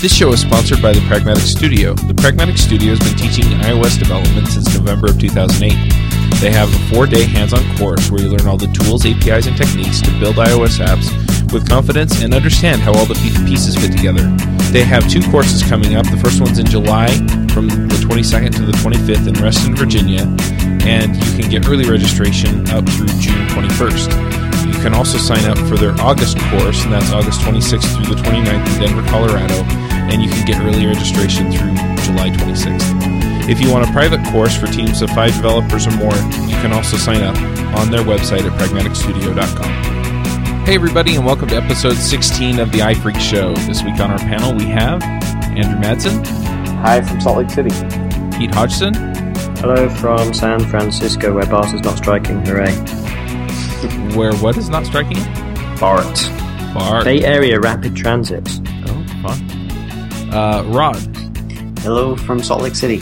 This show is sponsored by the Pragmatic Studio. The Pragmatic Studio has been teaching iOS development since November of 2008. They have a four day hands on course where you learn all the tools, APIs, and techniques to build iOS apps with confidence and understand how all the pieces fit together. They have two courses coming up. The first one's in July from the 22nd to the 25th in Reston, Virginia, and you can get early registration up through June 21st. You can also sign up for their August course, and that's August 26th through the 29th in Denver, Colorado, and you can get early registration through July 26th. If you want a private course for teams of five developers or more, you can also sign up on their website at pragmaticstudio.com. Hey, everybody, and welcome to episode 16 of the iPhreaks Show. This week on our panel, we have Andrew Madsen. Hi from Salt Lake City. Pete Hodgson. Hello from San Francisco, where BART is not striking. Hooray. Where what is not striking? BART. BART. Bay Area Rapid Transit. Oh, fun. Uh, Rod. Hello from Salt Lake City.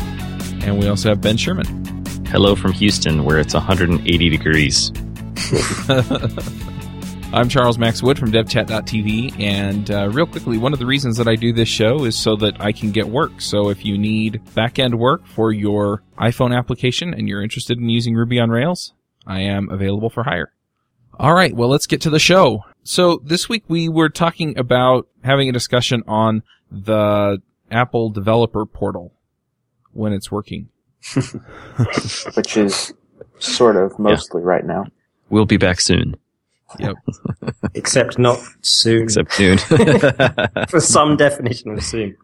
And we also have Ben Scheirman. Hello from Houston, where it's 180 degrees. I'm Charles Max Wood from DevChat.tv, and uh, real quickly, one of the reasons that I do this show is so that I can get work. So if you need back-end work for your iPhone application and you're interested in using Ruby on Rails, I am available for hire. All right, well, let's get to the show. So this week we were talking about having a discussion on the Apple Developer Portal when it's working. Which is sort of mostly yeah. right now. We'll be back soon. Yep. Except not soon. Except soon. For some definition of soon.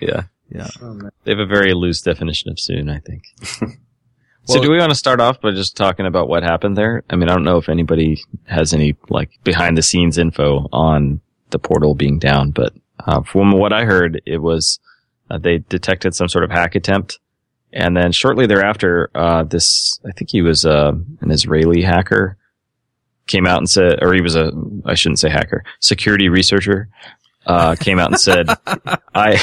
Yeah. Yeah. Oh, they have a very loose definition of soon, I think. So do we want to start off by just talking about what happened there? I mean, I don't know if anybody has any like behind the scenes info on the portal being down, but uh, from what I heard, it was uh, they detected some sort of hack attempt, and then shortly thereafter, uh, this I think he was uh, an Israeli hacker came out and said, or he was a I shouldn't say hacker, security researcher, uh, came out and said, I.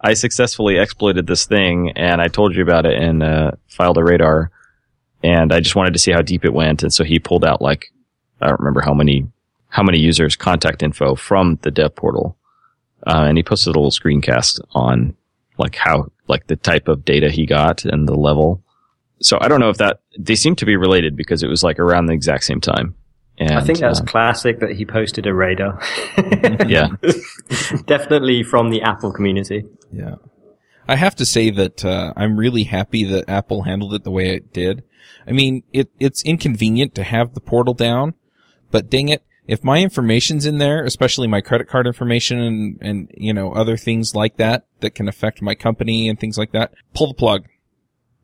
I successfully exploited this thing and I told you about it and uh, filed a radar and I just wanted to see how deep it went and so he pulled out like I don't remember how many how many users contact info from the dev portal uh, and he posted a little screencast on like how, like the type of data he got and the level. So I don't know if that, they seem to be related because it was like around the exact same time. And, I think that's uh, classic that he posted a radar. yeah. Definitely from the Apple community. Yeah. I have to say that uh, I'm really happy that Apple handled it the way it did. I mean, it it's inconvenient to have the portal down, but dang it, if my information's in there, especially my credit card information and, and, you know, other things like that that can affect my company and things like that, pull the plug.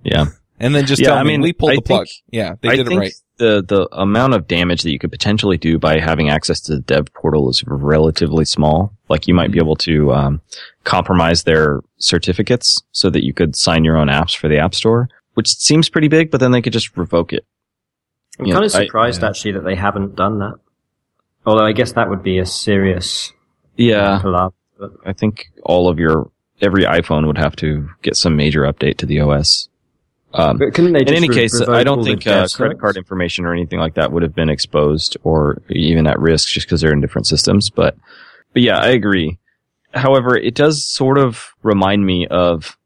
Yeah. And then just yeah, tell I me, mean, we pulled I the plug. Yeah, they I did it right. The, the amount of damage that you could potentially do by having access to the dev portal is relatively small. Like you might be able to, um, compromise their certificates so that you could sign your own apps for the app store, which seems pretty big, but then they could just revoke it. I'm you kind know, of surprised I, yeah. actually that they haven't done that. Although I guess that would be a serious yeah collab. I think all of your every iPhone would have to get some major update to the OS. Um, but couldn't they in any case, I don't think uh, credit card information or anything like that would have been exposed or even at risk just because they're in different systems. But, but yeah, I agree. However, it does sort of remind me of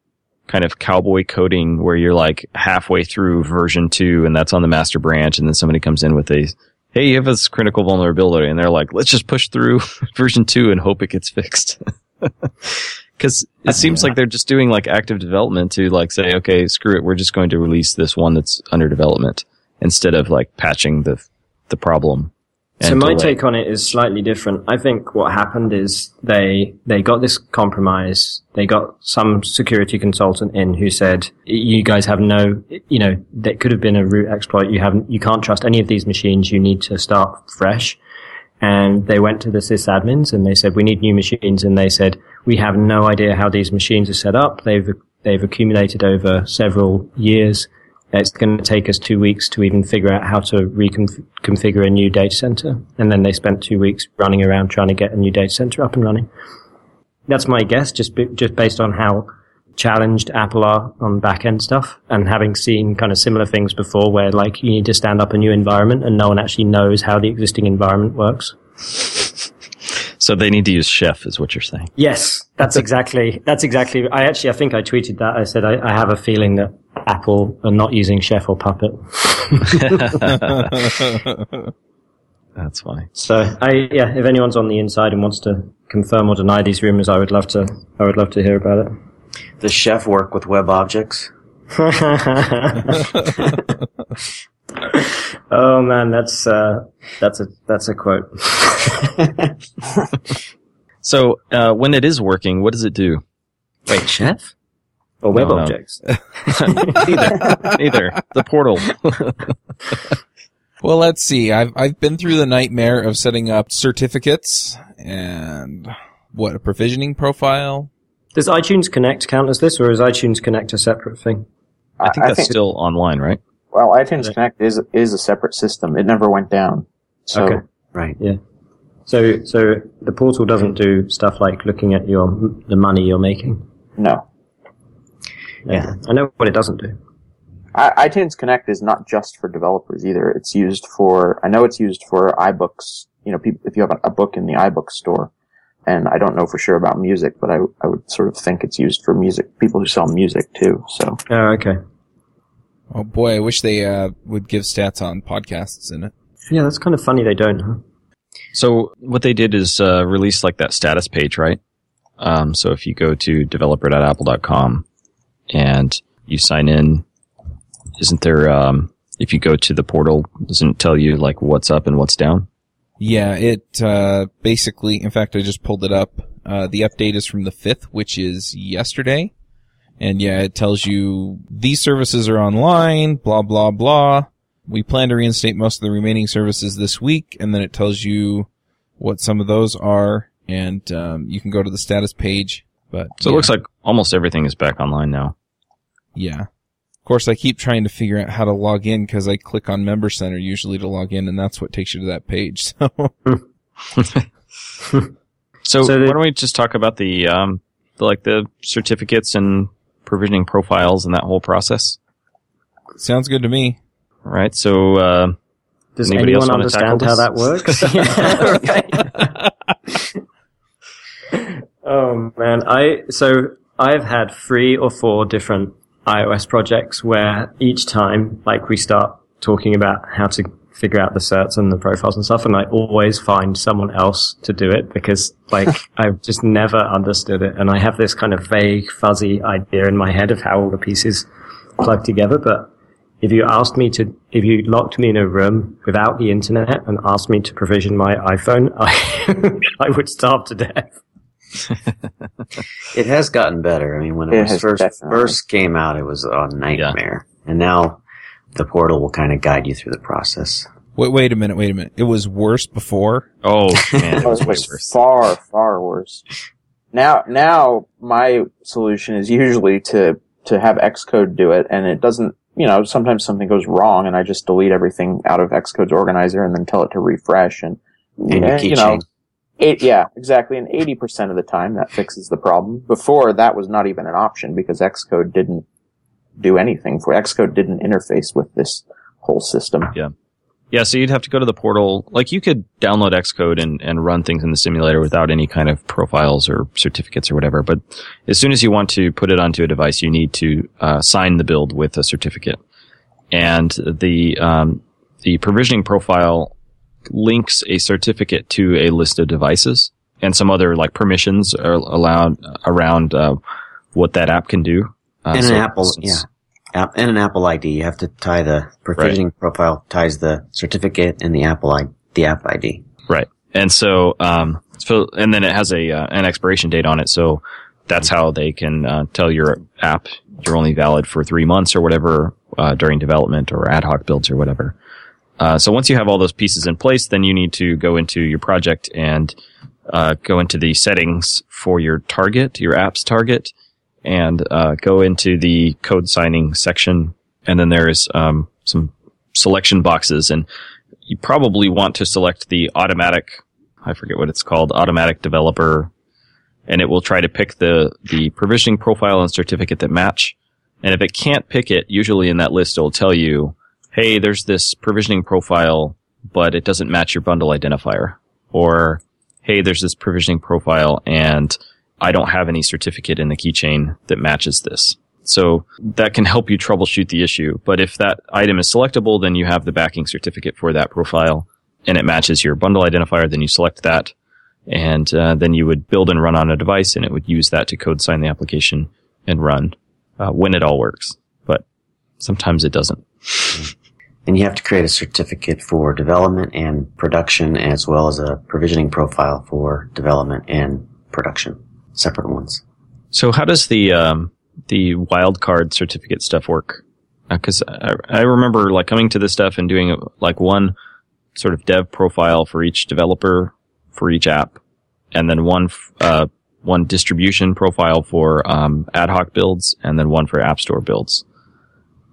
kind of cowboy coding where you're like halfway through version two and that's on the master branch and then somebody comes in with a hey, you have this critical vulnerability. And they're like, let's just push through version two and hope it gets fixed. Cause it seems yeah. like they're just doing like active development to like say, okay, screw it. We're just going to release this one that's under development instead of like patching the, the problem. So my take on it is slightly different. I think what happened is they they got this compromise. They got some security consultant in who said, "You guys have no, you know, that could have been a root exploit. You haven't, you can't trust any of these machines. You need to start fresh." And they went to the sysadmins and they said, "We need new machines." And they said, "We have no idea how these machines are set up. They've they've accumulated over several years." It's going to take us two weeks to even figure out how to reconfigure a new data center. And then they spent two weeks running around trying to get a new data center up and running. That's my guess, just, just based on how challenged Apple are on back end stuff and having seen kind of similar things before where like you need to stand up a new environment and no one actually knows how the existing environment works. So they need to use Chef, is what you're saying. Yes, that's exactly. That's exactly. I actually, I think I tweeted that. I said I, I have a feeling that Apple are not using Chef or Puppet. That's funny. So I, yeah, if anyone's on the inside and wants to confirm or deny these rumors, I would love to. I would love to hear about it. Does Chef work with web objects? oh man, that's uh, that's a that's a quote. So uh, when it is working, what does it do? Wait, chef or web No, no. objects? Neither. Neither. The portal. Well, let's see. I've I've been through the nightmare of setting up certificates and what a provisioning profile. Does iTunes Connect count as this, or is iTunes Connect a separate thing? I think that's still online, right? Well, iTunes Connect is is a separate system. It never went down. So Okay. Right. Yeah. So, so the portal doesn't do stuff like looking at your the money you're making. no, Yeah. I know what it doesn't do. I, iTunes Connect is not just for developers either. It's used for. I know it's used for iBooks. You know, people, if you have a, a book in the iBook store, and I don't know for sure about music, but I I would sort of think it's used for music. People who sell music too. So Oh, okay. Oh boy, I wish they uh, would give stats on podcasts in it. Yeah, that's kind of funny they don't. Huh? So what they did is uh, release like that status page, right? Um, so if you go to developer.apple.com and you sign in, isn't there? Um, if you go to the portal, doesn't it tell you like what's up and what's down? Yeah, it uh, basically. In fact, I just pulled it up. Uh, the update is from the fifth, which is yesterday, and yeah, it tells you these services are online. Blah blah blah. We plan to reinstate most of the remaining services this week, and then it tells you what some of those are, and um, you can go to the status page. But So yeah. it looks like almost everything is back online now. Yeah. Of course, I keep trying to figure out how to log in because I click on Member Center usually to log in, and that's what takes you to that page. So, So, So the- why don't we just talk about the, um, the, like the certificates and provisioning profiles and that whole process? sounds good to me. All right. So, uh, Does Anybody else anyone wanna tackle understand how that works? Yeah, oh man, I so I've had three or four different iOS projects where each time, like, we start talking about how to figure out the certs and the profiles and stuff, and I always find someone else to do it because, like, I've just never understood it, and I have this kind of vague, fuzzy idea in my head of how all the pieces plug together, but if you asked me to, if you locked me in a room without the internet and asked me to provision my iPhone, I, I would starve to death. It has gotten better. I mean, when it, It was first definitely. first came out, it was a nightmare, and now the portal will kind of guide you through the process. Wait, wait a minute, wait a minute. It was worse before. oh man, it was it way was worse. far, far worse. Now, now my solution is usually to to have Xcode do it, and it doesn't. You know, sometimes something goes wrong, and I just delete everything out of Xcode's organizer, and then tell it to refresh, and, And your and, eh, you know, eight, yeah, exactly. And eighty percent of the time, that fixes the problem. Before that was not even an option because Xcode didn't do anything for Xcode didn't interface with this whole system. Yeah, Yeah, so you'd have to go to the portal. Like you could download Xcode and, and run things in the simulator without any kind of profiles or certificates or whatever. But as soon as you want to put it onto a device, you need to uh, sign the build with a certificate. And the um, the provisioning profile links a certificate to a list of devices and some other like permissions are allowed around uh, what that app can do. Uh, and so, an Apple, yeah, app, and an Apple ID. You have to tie the provisioning profile ties the certificate and the Apple I, the app ID. Right. And so, um, so, and then it has a, uh, an expiration date on it. So that's how they can, uh, tell your app you're only valid for three months or whatever, uh, during development or ad hoc builds or whatever. Uh, so once you have all those pieces in place, then you need to go into your project and, uh, go into the settings for your target, your app's target, and, uh, go into the code signing section. And then there's, um, some selection boxes and you probably want to select the automatic, I forget what it's called, automatic developer, and it will try to pick the, the provisioning profile and certificate that match. And if it can't pick it, usually in that list it'll tell you, hey, there's this provisioning profile, but it doesn't match your bundle identifier. Or, hey, there's this provisioning profile and I don't have any certificate in the keychain that matches this. So that can help you troubleshoot the issue. But if that item is selectable, then you have the backing certificate for that profile and it matches your bundle identifier. Then you select that and uh, then you would build and run on a device and it would use that to code sign the application and run uh, when it all works. But sometimes it doesn't. And you have to create a certificate for development and production as well as a provisioning profile for development and production, separate ones. So how does the um, the wildcard certificate stuff work? Because uh, I, I remember like coming to this stuff and doing like one sort of dev profile for each developer for each app, and then one uh, one distribution profile for um, ad hoc builds, and then one for App Store builds.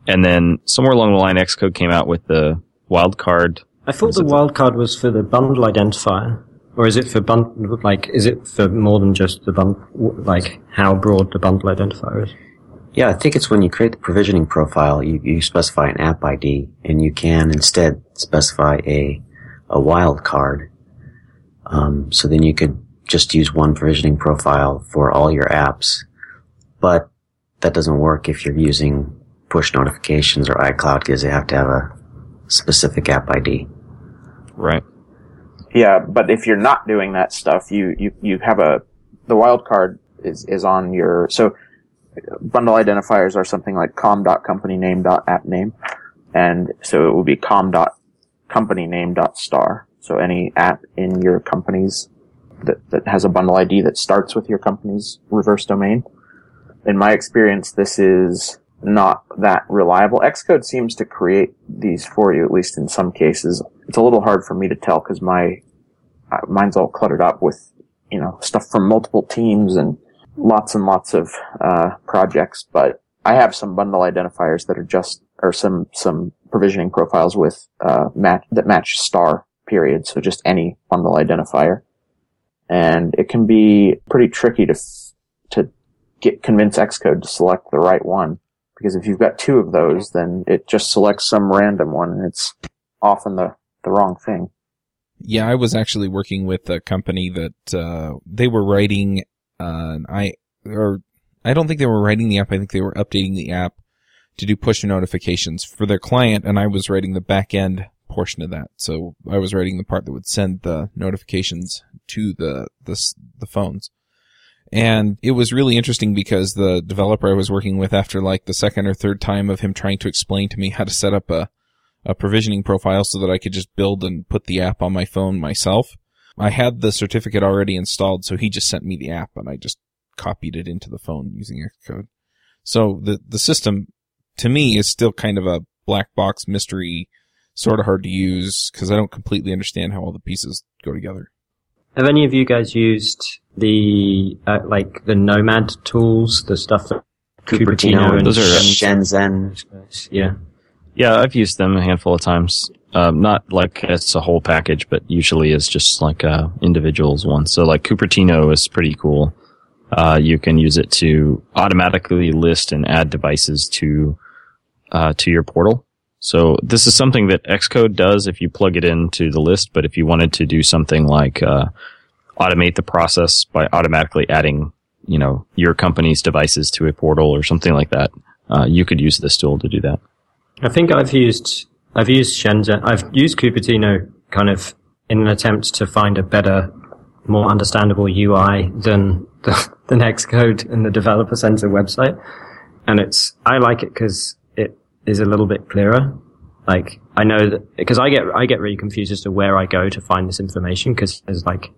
And then somewhere along the line, Xcode came out with the wildcard. I thought the wildcard was for the bundle identifier, or is it for bundle? Like, is it for more than just the bundle? Like, how broad the bundle identifier is? Yeah, I think it's when you create the provisioning profile, you, you specify an app ID, and you can instead specify a a wildcard. Um, so then you could just use one provisioning profile for all your apps, but that doesn't work if you're using push notifications or iCloud because they have to have a specific app ID. Right. Yeah, but if you're not doing that stuff, you, you, you have a, the wildcard is, is on your, so bundle identifiers are something like com.companyname.appname. And so it would be com.companyname.star. So any app in your company's that, that has a bundle ID that starts with your company's reverse domain. In my experience, this is not that reliable. Xcode seems to create these for you, at least in some cases. It's a little hard for me to tell because my mine's all cluttered up with you know stuff from multiple teams and lots and lots of uh, projects. But I have some bundle identifiers that are just or some some provisioning profiles with uh, match that match star period, so just any bundle identifier, and it can be pretty tricky to to get convince Xcode to select the right one because if you've got two of those, then it just selects some random one and it's often the, the wrong thing. Yeah, I was actually working with a company that, uh, they were writing, uh, I, or I don't think they were writing the app. I think they were updating the app to do push notifications for their client and I was writing the back end portion of that. So I was writing the part that would send the notifications to the, the, the phones. And it was really interesting because the developer I was working with after like the second or third time of him trying to explain to me how to set up a, a provisioning profile so that I could just build and put the app on my phone myself. I had the certificate already installed, so he just sent me the app and I just copied it into the phone using Xcode. So the, the system to me is still kind of a black box mystery, sort of hard to use because I don't completely understand how all the pieces go together. Have any of you guys used the uh, like the Nomad tools, the stuff that Cupertino, and Those are- Shenzhen. yeah. Yeah, I've used them a handful of times. Um, not like it's a whole package, but usually it's just like uh, individuals one. So like Cupertino is pretty cool. Uh, you can use it to automatically list and add devices to uh, to your portal. So this is something that Xcode does if you plug it into the list. But if you wanted to do something like uh, automate the process by automatically adding, you know, your company's devices to a portal or something like that, uh, you could use this tool to do that. I think I've used I've used Shenzhen. I've used Cupertino kind of in an attempt to find a better, more understandable UI than the, than Xcode and the Developer Center website. And it's I like it because it is a little bit clearer. Like I know that because I get I get really confused as to where I go to find this information because there's like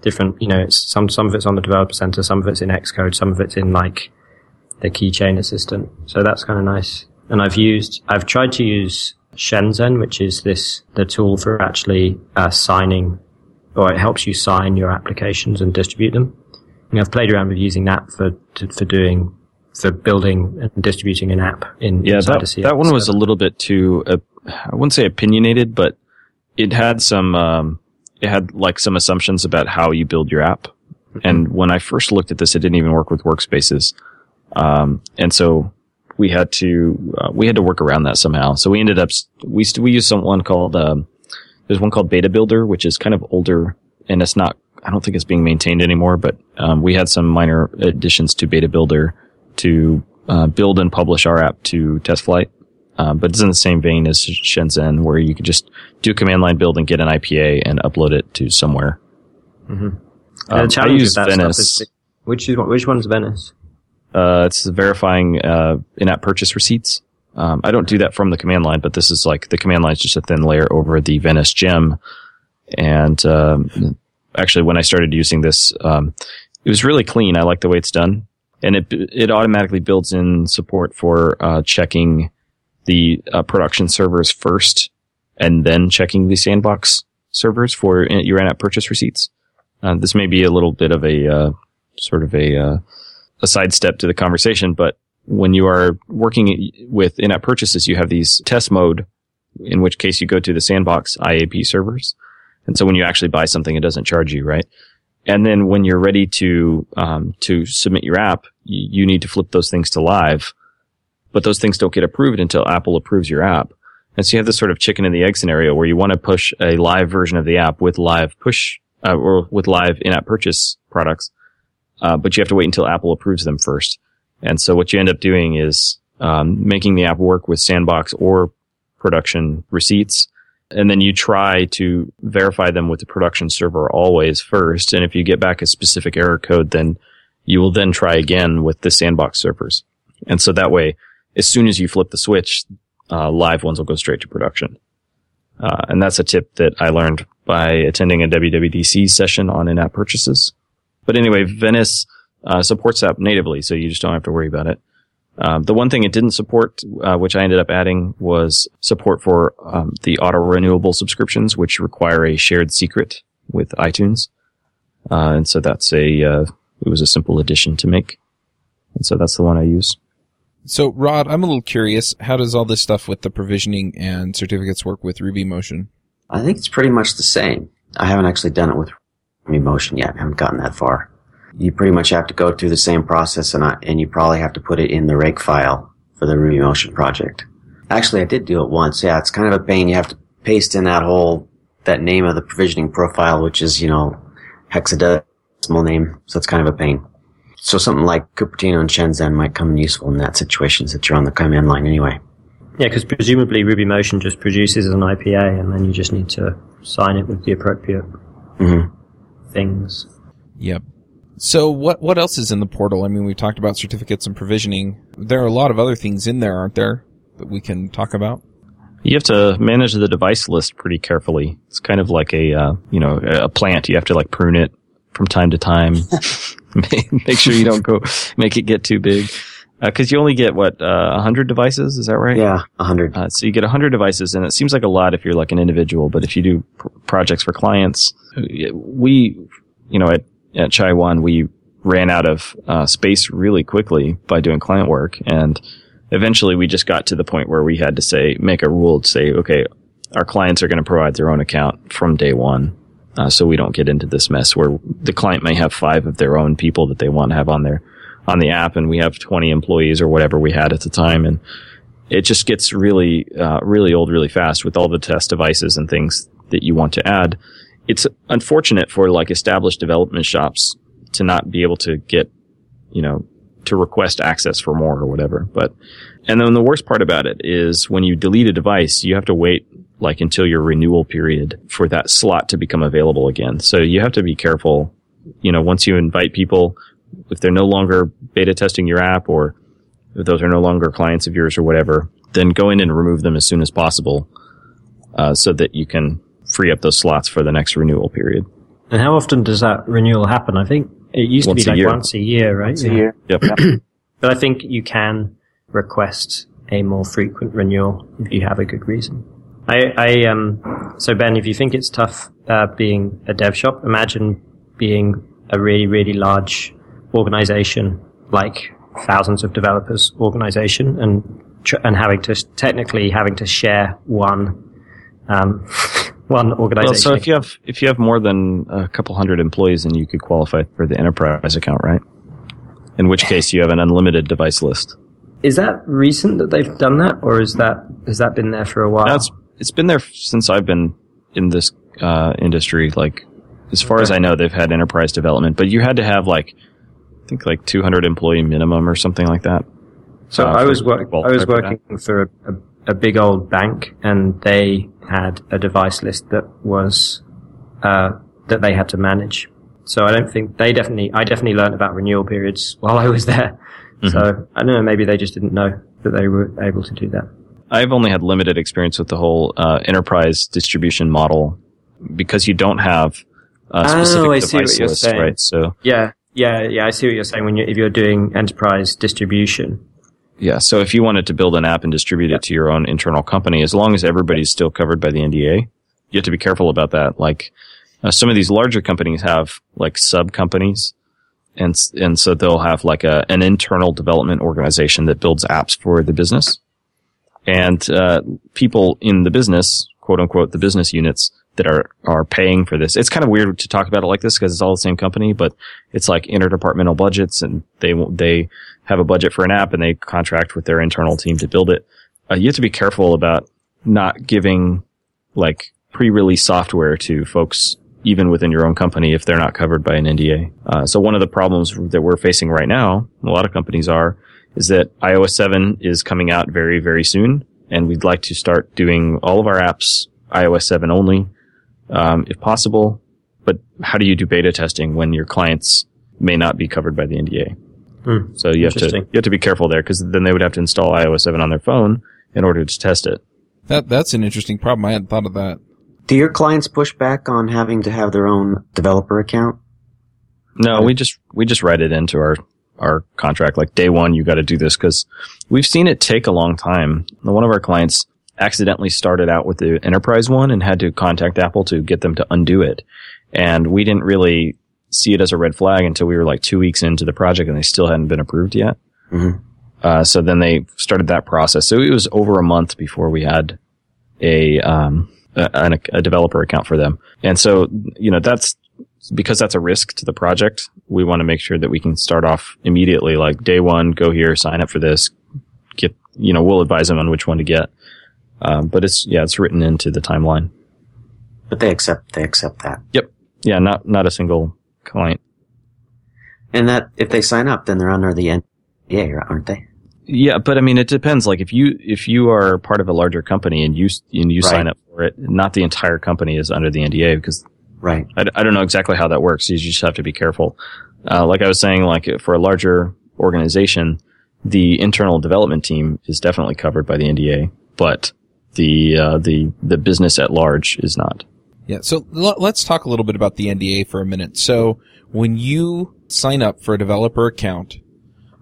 different you know it's some some of it's on the Developer Center, some of it's in Xcode, some of it's in like the keychain assistant. So that's kind of nice. And I've used, I've tried to use Shenzhen, which is this, the tool for actually uh, signing, or it helps you sign your applications and distribute them. And I've played around with using that for, to, for doing, for building and distributing an app in Yeah, that, that one was a little bit too, uh, I wouldn't say opinionated, but it had some, um, it had like some assumptions about how you build your app. And when I first looked at this, it didn't even work with workspaces. Um, and so we had to, uh, we had to work around that somehow. So we ended up, we, st- we used someone called, um, there's one called Beta Builder, which is kind of older and it's not I don't think it's being maintained anymore, but um, we had some minor additions to Beta Builder to uh, build and publish our app to TestFlight. Um, but it's in the same vein as Shenzhen, where you could just do a command line build and get an IPA and upload it to somewhere. Mm-hmm. Um, I use Venice. stuff is which is which one's Venice? Uh, it's verifying uh, in-app purchase receipts. Um, I don't do that from the command line, but this is like the command line is just a thin layer over the Venice gem. And um, actually, when I started using this, um, it was really clean. I like the way it's done, and it it automatically builds in support for uh, checking the uh, production servers first, and then checking the sandbox servers for your in-app purchase receipts. Uh, this may be a little bit of a uh, sort of a uh, a sidestep to the conversation, but when you are working with in-app purchases, you have these test mode, in which case you go to the sandbox IAP servers. And so when you actually buy something, it doesn't charge you, right? And then when you're ready to, um, to submit your app, you, need to flip those things to live, but those things don't get approved until Apple approves your app. And so you have this sort of chicken and the egg scenario where you want to push a live version of the app with live push, uh, or with live in-app purchase products. Uh, but you have to wait until Apple approves them first. And so what you end up doing is um, making the app work with Sandbox or production receipts. And then you try to verify them with the production server always first. And if you get back a specific error code, then you will then try again with the Sandbox servers. And so that way, as soon as you flip the switch, uh, live ones will go straight to production. Uh, and that's a tip that I learned by attending a WWDC session on in-app purchases. But anyway, Venice uh, supports that natively, so you just don't have to worry about it. Um, the one thing it didn't support, uh, which I ended up adding, was support for um, the auto renewable subscriptions, which require a shared secret with iTunes. Uh, and so that's a uh, it was a simple addition to make, and so that's the one I use. So, Rod, I'm a little curious. How does all this stuff with the provisioning and certificates work with Ruby Motion? I think it's pretty much the same. I haven't actually done it with Motion yet. I haven't gotten that far. You pretty much have to go through the same process, and I, and you probably have to put it in the rake file for the Ruby Motion project. Actually, I did do it once. Yeah, it's kind of a pain. You have to paste in that whole that name of the provisioning profile, which is you know hexadecimal name. So it's kind of a pain. So something like Cupertino and Shenzhen might come in useful in that situation since you're on the command line anyway. Yeah, because presumably Ruby Motion just produces an IPA, and then you just need to sign it with the appropriate hmm things. Yep. So what what else is in the portal? I mean, we talked about certificates and provisioning. There are a lot of other things in there, aren't there, that we can talk about? You have to manage the device list pretty carefully. It's kind of like a uh, you know a plant. You have to like prune it from time to time. Make sure you don't go make it get too big because you only get what uh, 100 devices. Is that right? Yeah, a hundred. Uh, so you get 100 devices, and it seems like a lot if you're like an individual, but if you do pr- projects for clients, we, you know, at, at ChaiOne, we ran out of uh, space really quickly by doing client work, and eventually we just got to the point where we had to say, make a rule to say, okay, our clients are going to provide their own account from day one. Uh, so we don't get into this mess where the client may have five of their own people that they want to have on their on the app, and we have 20 employees or whatever we had at the time, and it just gets really, uh, really old really fast with all the test devices and things that you want to add. It's unfortunate for like established development shops to not be able to get, you know, to request access for more or whatever. But, and then the worst part about it is when you delete a device, you have to wait like until your renewal period for that slot to become available again. So you have to be careful. You know, once you invite people, if they're no longer beta testing your app or if those are no longer clients of yours or whatever, then go in and remove them as soon as possible, uh, so that you can free up those slots for the next renewal period. And how often does that renewal happen? I think it used Once to be like year. once a year, right? Once a year. Yep. But I think you can request a more frequent renewal if you have a good reason. I, I um, so Ben, if you think it's tough uh, being a dev shop, imagine being a really, really large organization, like thousands of developers organization, and tr- and having to technically having to share one um, one organization. Well, so if you have if you have more than a couple hundred employees, then you could qualify for the enterprise account, right? In which case, you have an unlimited device list. is that recent that they've done that, or is that has that been there for a while? That's it's been there since I've been in this uh, industry, like as far as I know, they've had enterprise development, but you had to have like, think like 200 employee minimum or something like that. So Uh, I was bulk I was working for a, a, big old bank, and they had a device list that was uh, that they had to manage. So I don't think they definitely. I definitely learned about renewal periods while I was there. So I don't know. Maybe they just didn't know that they were able to do that. I've only had limited experience with the whole uh, enterprise distribution model because you don't have uh, specific Oh, I see what device lists, saying. right? So Yeah, yeah, yeah. I see what you're saying. When you if you're doing enterprise distribution, yeah, so if you wanted to build an app and distribute it to your own internal company, as long as everybody's still covered by the NDA, you have to be careful about that. Like uh, some of these larger companies have like sub companies. And, and so they'll have like a, an internal development organization that builds apps for the business. And, uh, people in the business, quote unquote, the business units that are, are paying for this. It's kind of weird to talk about it like this because it's all the same company, but it's like interdepartmental budgets and they, they have a budget for an app and they contract with their internal team to build it. Uh, you have to be careful about not giving like pre-release software to folks even within your own company if they're not covered by an NDA. Uh, so one of the problems that we're facing right now, a lot of companies are, is that iOS 7 is coming out very, very soon, and we'd like to start doing all of our apps iOS 7 only, um, if possible. But how do you do beta testing when your clients may not be covered by the NDA? Hmm. So you have to you have to be careful there because then they would have to install iOS 7 on their phone in order to test it. That that's an interesting problem. I hadn't thought of that. Do your clients push back on having to have their own developer account? No, we just we just write it into our our contract. Like day one, you got to do this because we've seen it take a long time. One of our clients accidentally started out with the enterprise one and had to contact Apple to get them to undo it, and we didn't really see it as a red flag until we were like two weeks into the project and they still hadn't been approved yet. Mhm. Uh, so then they started that process. So it was over a month before we had a um, a, a developer account for them. And so you know that's because that's a risk to the project. We want to make sure that we can start off immediately, like day one, go here, sign up for this, get you know we'll advise them on which one to get. Um, but it's yeah, it's written into the timeline. But they accept they accept that. Yep. Yeah, not not a single client. And that if they sign up, then they're under the NDA, aren't they? Yeah, but I mean, it depends. Like if you if you are part of a larger company and you and you Right. sign up for it, not the entire company is under the NDA because Right. I, I don't know exactly how that works. You just have to be careful. Uh, like I was saying, like for a larger organization, the internal development team is definitely covered by the NDA, but the uh, the the business at large is not. Yeah. So l- let's talk a little bit about the NDA for a minute. So when you sign up for a developer account,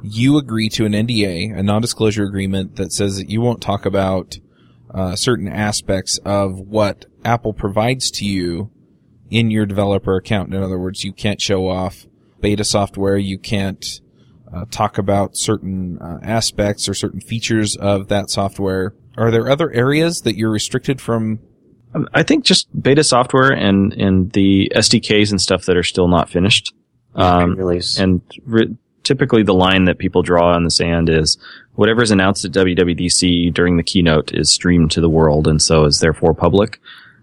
you agree to an NDA, a non-disclosure agreement that says that you won't talk about uh, certain aspects of what Apple provides to you in your developer account. In other words, you can't show off beta software. You can't uh, talk about certain uh, aspects or certain features of that software. Are there other areas that you're restricted from Um, I think just beta software and and the SDKs and stuff that are still not finished. Um, Release. And re- typically, the line that people draw in the sand is whatever is announced at WWDC during the keynote is streamed to the world, and so is therefore public.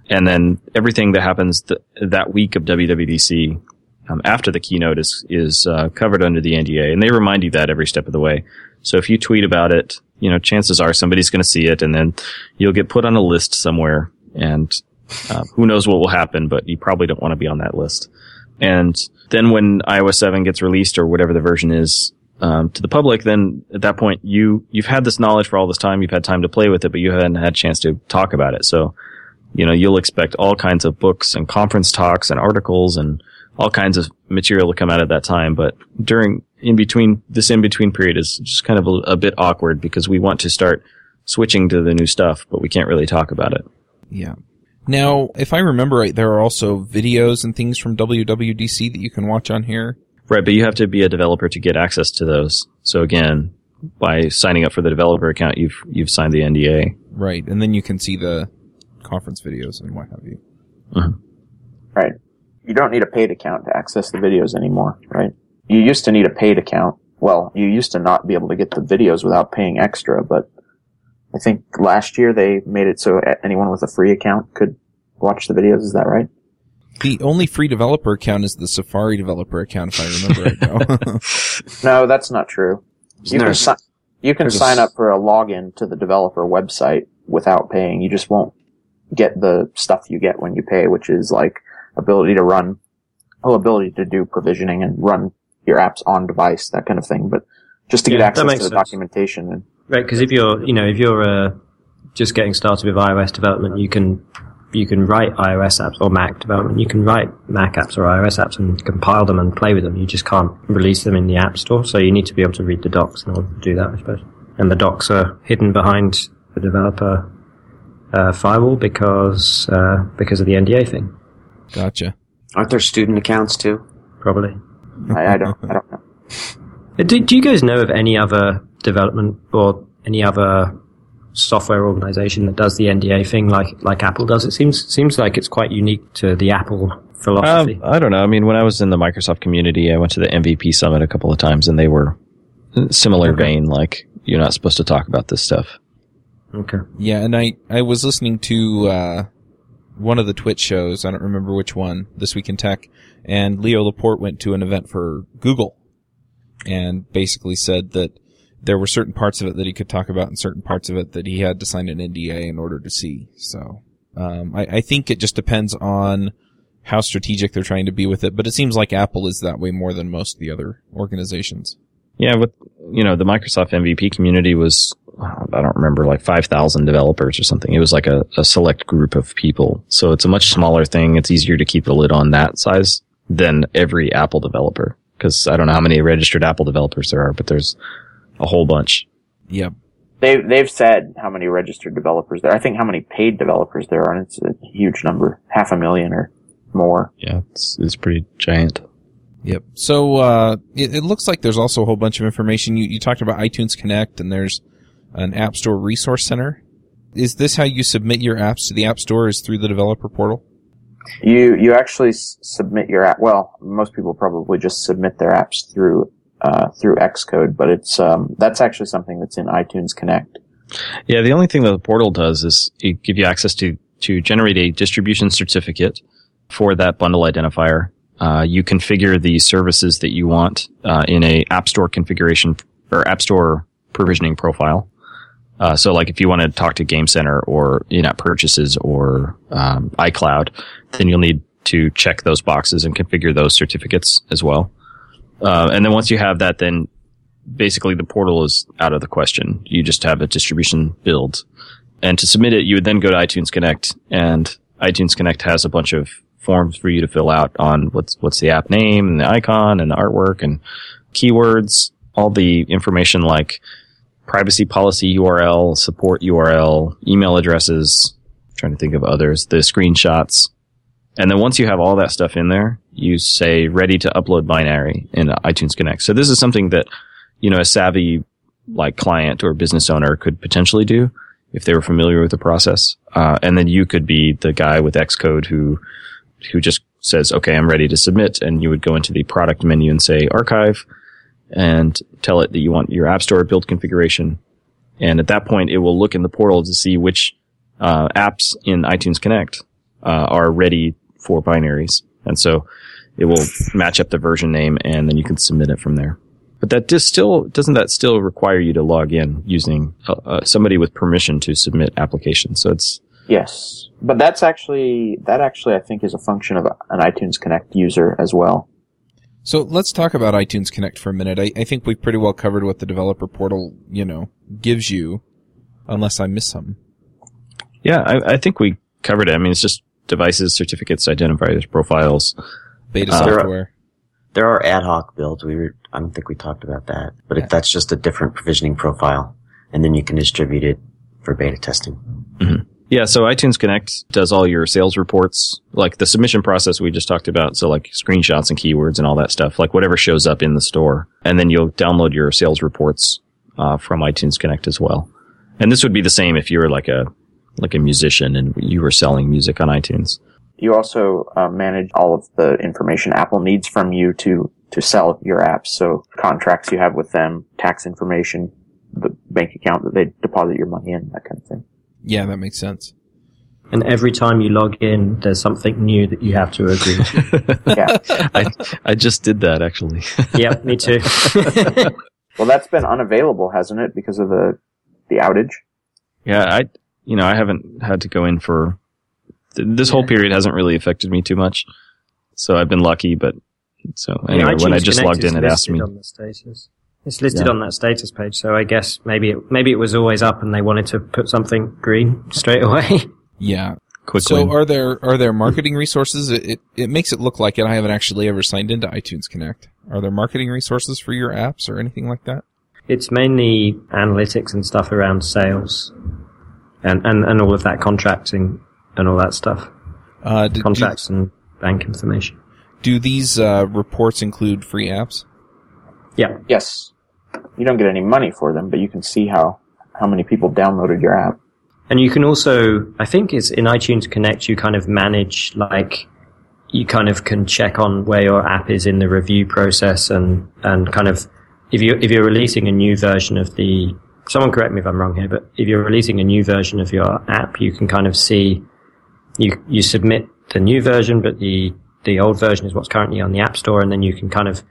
And then everything that happens th- that week of WWDC um, after the keynote is is uh, covered under the NDA, and they remind you that every step of the way. So if you tweet about it, you know chances are somebody's going to see it, and then you'll get put on a list somewhere, and uh, who knows what will happen, but you probably don't want to be on that list. And then when iOS 7 gets released or whatever the version is um, to the public, then at that point you you've had this knowledge for all this time. You've had time to play with it, but you haven't had a chance to talk about it. So you know you'll expect all kinds of books and conference talks and articles and all kinds of material to come out at that time. But during in between this in between period is just kind of a, a bit awkward because we want to start switching to the new stuff, but we can't really talk about it. Yeah. Now, if I remember right, there are also videos and things from WWDC that you can watch on here. Right, but you have to be a developer to get access to those. So again, by signing up for the developer account, you've you've signed the NDA. Right. And then you can see the conference videos and what have you. Uh-huh. Right. You don't need a paid account to access the videos anymore, right? You used to need a paid account. Well, you used to not be able to get the videos without paying extra, but I think last year they made it so anyone with a free account could watch the videos. Is that right? The only free developer account is the Safari developer account, if I remember right now. No, that's not true. You can, si- you can sign up for a login to the developer website without paying. You just won't get the stuff you get when you pay, which is like ability to run, well, ability to do provisioning and run your apps on device, that kind of thing. But just to get Yeah, that access to the sense. documentation and Right, because if you're, you know, if you're uh, just getting started with iOS development, you can you can write iOS apps or Mac development. You can write Mac apps or iOS apps and compile them and play with them. You just can't release them in the App Store, so you need to be able to read the docs in order to do that, I suppose. And the docs are hidden behind the developer uh, firewall because uh, because of the NDA thing, gotcha. Aren't there student accounts too? probably. I, I don't, I don't know. Uh, Do, do you guys know of any other development or any other software organization that does the NDA thing like like Apple does? It seems seems like it's quite unique to the Apple philosophy. Um, I don't know. I mean, when I was in the Microsoft community, I went to the MVP summit a couple of times, and they were similar vein. Like you're not supposed to talk about this stuff. okay. Yeah, and I, I was listening to, uh, one of the TWiT shows. I don't remember which one, This Week in Tech. And Leo Laporte went to an event for Google and basically said that there were certain parts of it that he could talk about and certain parts of it that he had to sign an NDA in order to see. So, um, I, I think it just depends on how strategic they're trying to be with it, but it seems like Apple is that way more than most of the other organizations. Yeah, with you know the Microsoft MVP community was I don't remember like five thousand developers or something. It was like a, a select group of people, so it's a much smaller thing. It's easier to keep a lid on that size than every Apple developer because I don't know how many registered Apple developers there are, but there's a whole bunch. Yep. They, they've said how many registered developers there. I think how many paid developers there are, and it's a huge number, half a million or more. Yeah, it's, it's pretty giant. Yep. So uh, it, it looks like there's also a whole bunch of information. You, you talked about iTunes Connect, and there's an App Store Resource Center. Is this how you submit your apps to the App Store? Is through the developer portal? You you actually s- submit your app. Well, most people probably just submit their apps through uh, through Xcode, but it's um, that's actually something that's in iTunes Connect. Yeah, the only thing that the portal does is it give you access to to generate a distribution certificate for that bundle identifier. Uh, you configure the services that you want uh, in a App Store configuration or App Store provisioning profile. Uh, so, like if you want to talk to Game Center or in-app purchases or um, iCloud, then you'll need to check those boxes and configure those certificates as well. Uh, and then once you have that, then basically the portal is out of the question. You just have a distribution build. And to submit it, you would then go to iTunes Connect and iTunes Connect has a bunch of forms for you to fill out on what's, what's the app name and the icon and the artwork and keywords, all the information like privacy policy URL, support URL, email addresses, trying to think of others, the screenshots. And then once you have all that stuff in there, you say ready to upload binary in iTunes Connect. So this is something that, you know, a savvy like client or business owner could potentially do if they were familiar with the process. Uh, and then you could be the guy with Xcode who, who just says, okay, I'm ready to submit. And you would go into the product menu and say archive and tell it that you want your app store build configuration. And at that point, it will look in the portal to see which, uh, apps in iTunes Connect, uh, are ready for binaries. And so it will match up the version name and then you can submit it from there. But that just still, doesn't that still require you to log in using uh, uh, somebody with permission to submit applications? So it's, Yes, but that's actually that actually I think is a function of an iTunes Connect user as well. So let's talk about iTunes Connect for a minute. I, I think we've pretty well covered what the developer portal, you know, gives you, unless I miss some. yeah, I, I think we covered it. I mean, it's just devices, certificates, identifiers, profiles. Beta Uh, software. There are ad hoc builds. We were, I don't think we talked about that, but if that's just a different provisioning profile, and then you can distribute it for beta testing. Yeah, so iTunes Connect does all your sales reports, like the submission process we just talked about. So like screenshots and keywords and all that stuff, like whatever shows up in the store. And then you'll download your sales reports, uh, from iTunes Connect as well. And this would be the same if you were like a, like a musician and you were selling music on iTunes. You also uh, manage all of the information Apple needs from you to to sell your apps. So contracts you have with them, tax information, the bank account that they deposit your money in, that kind of thing. Yeah, that makes sense. And every time you log in, there's something new that you have to agree to. Yeah. I I just did that actually. yeah, me too. Well, that's been unavailable, hasn't it, because of the the outage? yeah, I you know I haven't had to go in for th- this whole period hasn't really affected me too much, so I've been lucky. But so anyway, Yeah, when I just logged in, it asked listed me. On the status. It's listed Yeah. on that status page, so I guess maybe it, maybe it was always up and they wanted to put something green straight away. Yeah. Quick So are there are there marketing resources? It, it it makes it look like it. I haven't actually ever signed into iTunes Connect. Are there marketing resources for your apps or anything like that? It's mainly analytics and stuff around sales, and and, and all of that contracting and all that stuff, Uh, do, do, contracts and bank information. do these uh, reports include free apps? Yeah, Yes. You don't get any money for them, but you can see how how many people downloaded your app. And you can also, I think it's in iTunes Connect, you kind of manage, like, you kind of can check on where your app is in the review process and, and kind of, if you, if you're releasing a new version of the, someone correct me if I'm wrong here, but if you're releasing a new version of your app, you can kind of see, you, you submit the new version, but the, the old version is what's currently on the App Store, and then you can kind of,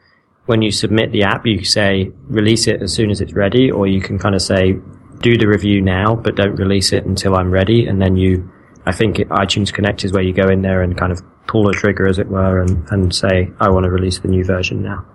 when you submit the app, you say release it as soon as it's ready, or you can kind of say do the review now, but don't release it until I'm ready. And then you, I think it, iTunes Connect is where you go in there and kind of pull a trigger, as it were, and, and say, I want to release the new version now.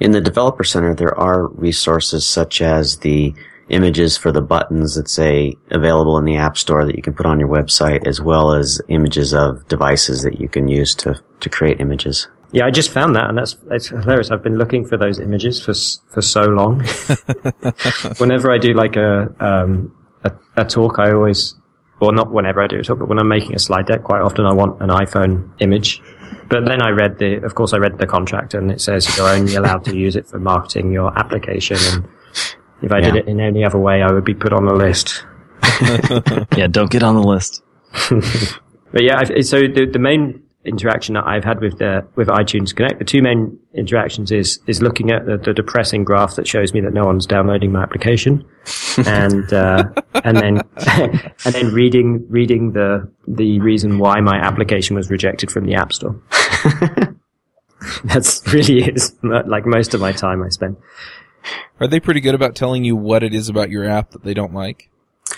In the Developer Center, there are resources such as the images for the buttons that say available in the App Store that you can put on your website, as well as images of devices that you can use to, to create images. Yeah, I just found that, and that's it's hilarious. I've been looking for those images for for so long. whenever I do like a um a, a talk, I always, well, not whenever I do a talk, but when I'm making a slide deck, quite often I want an iPhone image. But then I read the, of course, I read the contract, and it says you're only allowed to use it for marketing your application. And if I did it in any other way, I would be put on the list. yeah, don't get on the list. But yeah, I- so the, the main interaction that I've had with the with iTunes Connect, the two main interactions is is looking at the, the depressing graph that shows me that no one's downloading my application, and uh, and then and then reading reading the the reason why my application was rejected from the App Store. That's really is like most of my time I spend. Are they pretty good about telling you what it is about your app that they don't like?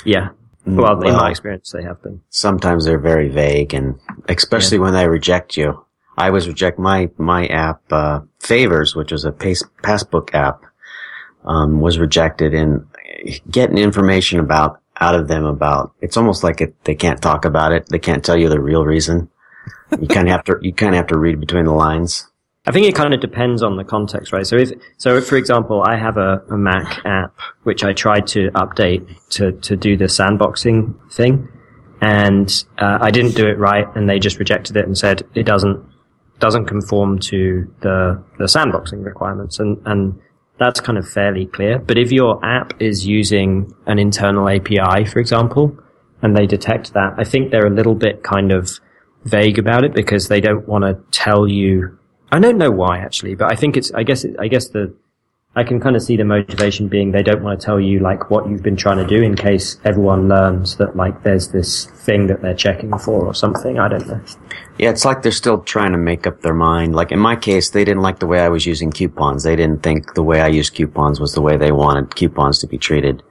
Yeah. Well, in my experience, they have been. sometimes they're very vague and especially when they reject you. I was reject my, my app, uh, Favors, which was a pace, passbook app, um, was rejected and getting information about, out of them about, it's almost like it, they can't talk about it. They can't tell you the real reason. You kind of have to, you kind of have to read between the lines. I think it kind of depends on the context, right? So if, so if, for example, I have a, a Mac app, which I tried to update to, to do the sandboxing thing, and uh, I didn't do it right, and they just rejected it and said it doesn't, doesn't conform to the, the sandboxing requirements. And, and that's kind of fairly clear. But if your app is using an internal API, for example, and they detect that, I think they're a little bit kind of vague about it because they don't want to tell you I don't know why actually, but I think it's. I guess. It, I guess the. I can kind of see the motivation being they don't want to tell you like what you've been trying to do in case everyone learns that like there's this thing that they're checking for or something. I don't know. Yeah, it's like they're still trying to make up their mind. Like in my case, they didn't like the way I was using coupons. They didn't think the way I used coupons was the way they wanted coupons to be treated.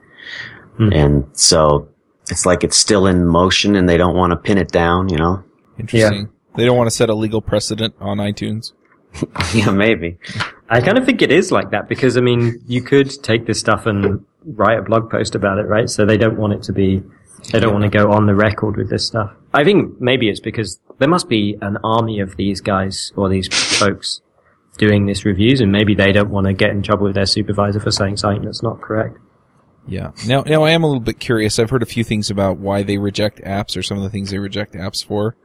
Hmm. And so it's like it's still in motion and they don't want to pin it down, you know? Interesting. They don't want to set a legal precedent on iTunes. yeah, maybe. I kind of think it is like that because I mean you could take this stuff and write a blog post about it, right? So they don't want it to be. They don't want to go on the record with this stuff. I think maybe it's because there must be an army of these guys or these folks doing this reviews, and maybe they don't want to get in trouble with their supervisor for saying something that's not correct. Yeah. Now, now I am a little bit curious. I've heard a few things about why they reject apps or some of the things they reject apps for.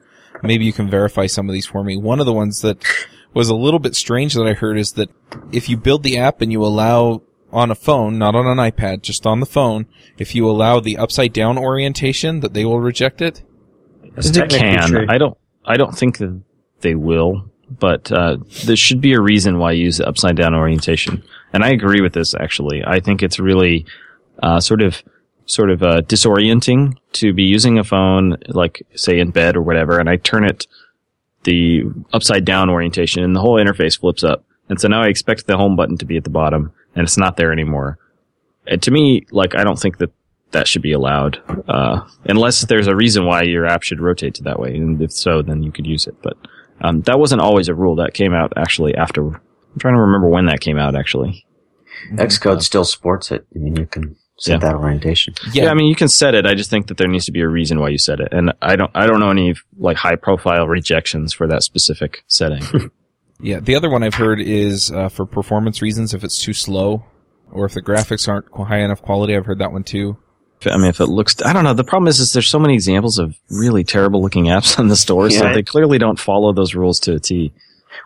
Maybe you can verify some of these for me. One of the ones that was a little bit strange that I heard is that if you build the app and you allow on a phone, not on an iPad, just on the phone, if you allow the upside down orientation, that they will reject it. That's they can. true. I don't. I don't think that they will, but uh, there should be a reason why you use the upside down orientation. And I agree with this. Actually, I think it's really uh, sort of sort of uh, disorienting to be using a phone, like say in bed or whatever, and I turn it the upside down orientation, and the whole interface flips up. And so now I expect the home button to be at the bottom, and it's not there anymore. And to me, like I don't think that that should be allowed, uh, unless there's a reason why your app should rotate to that way. And if so, then you could use it. But um, that wasn't always a rule. That came out actually after. I'm trying to remember when that came out actually. Xcode still supports it. I mean, you can set Yeah. that orientation. Yeah. Yeah. I mean, you can set it. I just think that there needs to be a reason why you set it. And I don't, I don't know any like high profile rejections for that specific setting. Yeah, the other one I've heard is uh, for performance reasons if it's too slow or if the graphics aren't high enough quality. I've heard that one too. I mean, if it looks, I don't know. The problem is, is there's so many examples of really terrible looking apps on the store, so they clearly don't follow those rules to a T.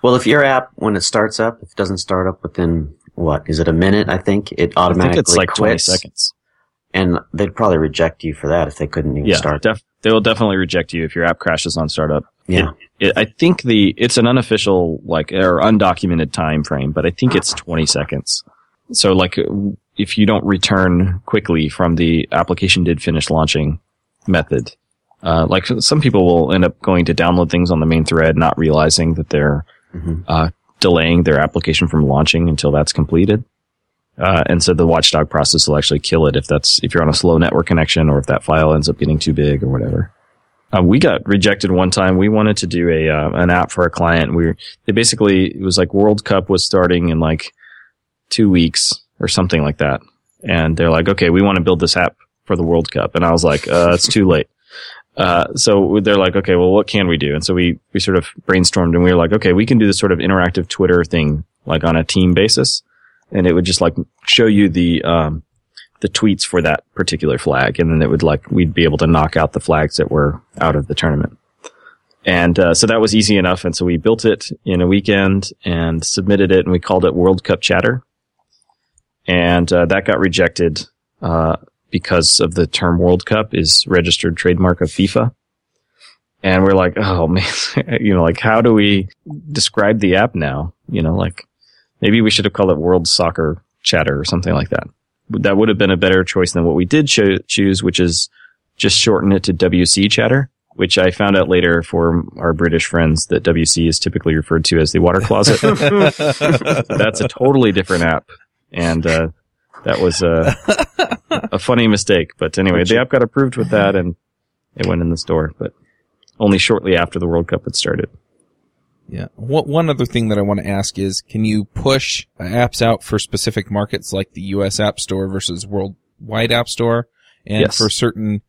Well, if your app, when it starts up, if it doesn't start up within, what, is it a minute, I think? It automatically I think it's like 20 seconds. And they'd probably reject you for that if they couldn't even Yeah, start. def- they will definitely reject you if your app crashes on startup. yeah. It, I think the it's an unofficial like or undocumented time frame, but I think it's 20 seconds. So like if you don't return quickly from the application did finish launching method, uh, like some people will end up going to download things on the main thread, not realizing that they're Mhm. uh, delaying their application from launching until that's completed. Uh, and so the watchdog process will actually kill it if that's if you're on a slow network connection or if that file ends up getting too big or whatever. Uh, we got rejected one time. We wanted to do a uh, an app for a client. We they basically it was like World Cup was starting in like two weeks or something like that, and they're like, okay, we want to build this app for the World Cup, and I was like, uh, it's too late. Uh, so they're like, okay, well, what can we do? And so we we sort of brainstormed, and we were like, okay, we can do this sort of interactive Twitter thing, like on a team basis, and it would just like show you the um, the tweets for that particular flag, and then it would like we'd be able to knock out the flags that were out of the tournament. And uh, so that was easy enough, and so we built it in a weekend and submitted it, and we called it World Cup Chatter, and uh, that got rejected uh, because of the term World Cup is registered trademark of FIFA. And we're like, oh man, you know, like how do we describe the app now? You know, like maybe we should have called it World Soccer Chatter or something like that that would have been a better choice than what we did cho- choose, which is just shorten it to WC chatter, which I found out later for our British friends that WC is typically referred to as the water closet. That's a totally different app. And, uh, that was a, a funny mistake. But anyway, the app got approved with that and it went in the store, but only shortly after the World Cup had started. Yeah. One one other thing that I want to ask is, can you push uh, apps out for specific markets like the U.S. App Store versus worldwide App Store? And Yes. for certain,